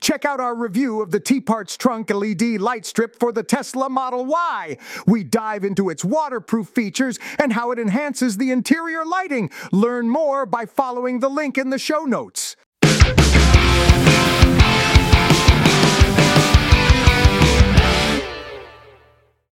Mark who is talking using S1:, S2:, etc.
S1: check out our review of the T Parts Trunk LED light strip for the Tesla Model Y. We dive into its waterproof features and how it enhances the interior lighting. Learn more by following the link in the show notes.